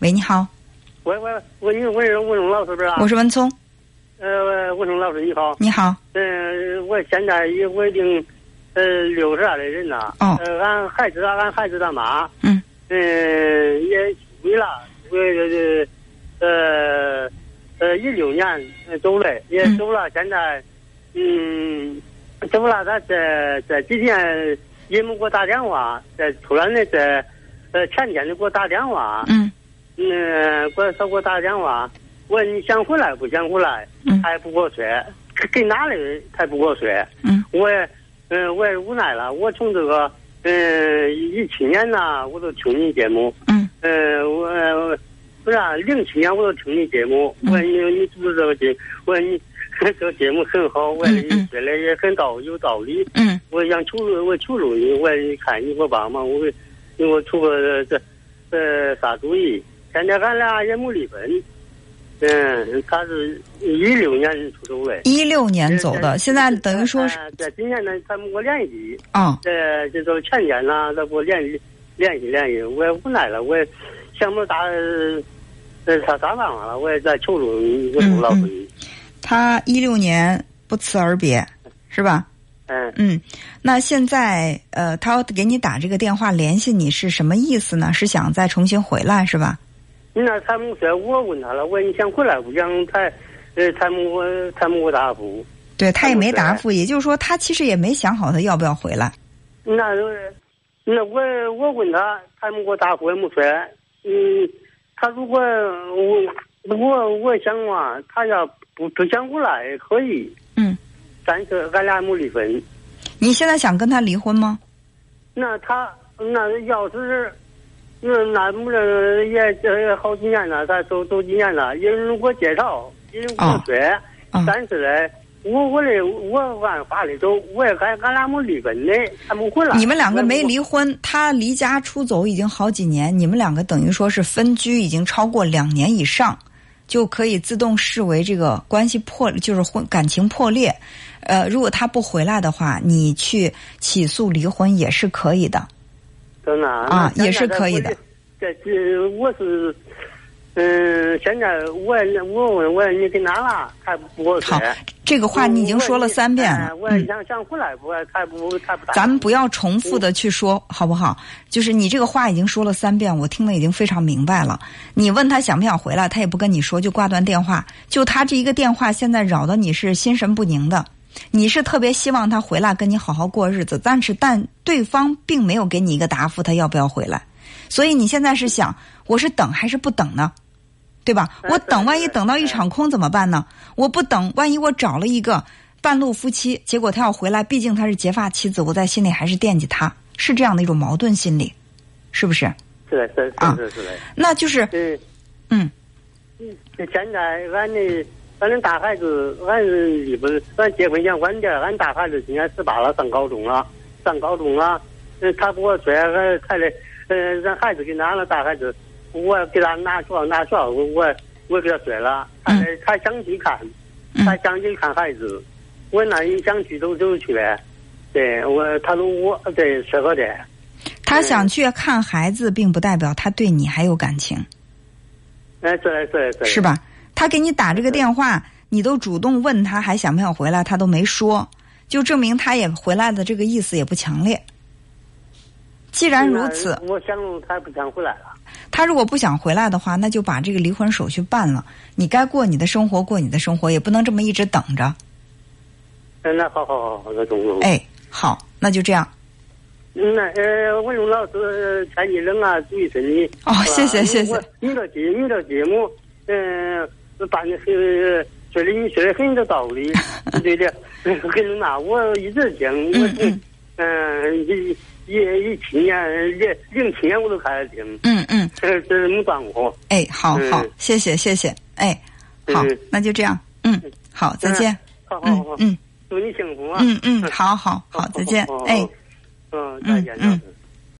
喂，你好，喂喂，我你我是文忠老师不是啊？我是文聪，呃，文忠老师你好。你好，嗯、我现在也我已经呃六十二的人了。哦呃，俺孩子俺孩子他妈，嗯嗯、也离了，我呃呃呃一六年呃走了，也嗯走了，现在嗯走了，他这这几天也没给我打电话，这突然的这呃前天就给我打电话。嗯嗯，给我他给我打电话，问你想回来不想回来，嗯。他也不给我说，给给哪里他也不给我说，嗯。我也嗯我也无奈了，我从这个嗯一七年呐，我都听你节目，嗯。嗯我我不是零七年我都听你节目，嗯。我说你你主持这个节，我说你这个节目很好，我说你说的也很道有道理，嗯。我想求助我求助你，我说你看你给我帮忙，我给你给我出个这呃啥主意？现在俺俩也没离婚，嗯，他是一六年出走的，一六年走的，现在等于说是在今年呢，他没给我联系，啊，这这都前年呢，他给我联系联系联系，我也无奈了，我也想不咋呃啥啥办法了，我也在求助你，我求老师你，他一六年不辞而别，是吧？嗯。嗯，那现在呃，他给你打这个电话联系你是什么意思呢？是想再重新回来是吧？那他们说，我问他了，我说你想回来不想？他，呃，他们我他们我答复。对他也没答复，也就是说他其实也没想好他要不要回来。那那我我问他，他们给我答复也没说。嗯，他如果我我我想嘛，他要不不想回来也可以，嗯，但是俺俩没离婚。你现在想跟他离婚吗？那他那要是那那没人也这好几年了，他走走几年了，有人给我介绍，有人给我说。啊、但是嘞，我我的我按法律走，我也俺俺俩没离婚嘞，还没回来。你们两个没离婚，他离家出走已经好几年，你们两个等于说是分居已经超过两年以上，就可以自动视为这个关系破，就是婚感情破裂。呃，如果他不回来的话，你去起诉离婚也是可以的。真的啊也是可以的。这这我是，嗯，现在我我问我你给哪了？他不给我说好。这个话你已经说了三遍了。想想回来不？他不他不。咱们不要重复的去说，好不好？就是你这个话已经说了三遍，我听得已经非常明白了。你问他想不想回来，他也不跟你说，就挂断电话。就他这一个电话，现在扰得你是心神不宁的。你是特别希望他回来跟你好好过日子，但是但对方并没有给你一个答复，他要不要回来？所以你现在是想，我是等还是不等呢？对吧？哎我等，万一等到一场空怎么办呢？我不等，万一我找了一个半路夫妻，结果他要回来，毕竟他是结发妻子，我在心里还是惦记他，是这样的一种矛盾心理，是不是？是是啊是是是的。那就是，嗯。嗯现在俺的俺的大孩子，俺是离婚，俺结婚前晚点，俺大孩子今年十八了，上高中了，上高中了。嗯，他给我说，俺他的，嗯，让孩子给拿了大孩子，我给他拿学校拿学校，我我我给他说了，他他想去看，他嗯想去看孩子，我那你想去都走去呗。对我，他说我对适合的。他想去看孩子，并不代表他对你还有感情，哎，是的是的是的。是？吧？他给你打这个电话，你都主动问他还想不想回来，他都没说，就证明他也回来的这个意思也不强烈。既然如此，我想他不想回来了。他如果不想回来的话，那就把这个离婚手续办了。你该过你的生活，过你的生活，也不能这么一直等着。嗯，那好好好好，那中中。哎，好，那就这样。嗯，那呃，文勇老师天气冷啊，注意身体。哦谢谢谢谢我你的节你的节目，嗯、办的很说的你说的很有道理，对的，很那我一直听，我从嗯一一一七年零零七年我都开始听，嗯嗯，这这没断过。哎，好嗯好，谢谢谢谢，哎，好嗯，那就这样，嗯，好，再见，好好好，嗯祝你幸福啊！嗯嗯，好好好，再见，哎。嗯，再见，嗯嗯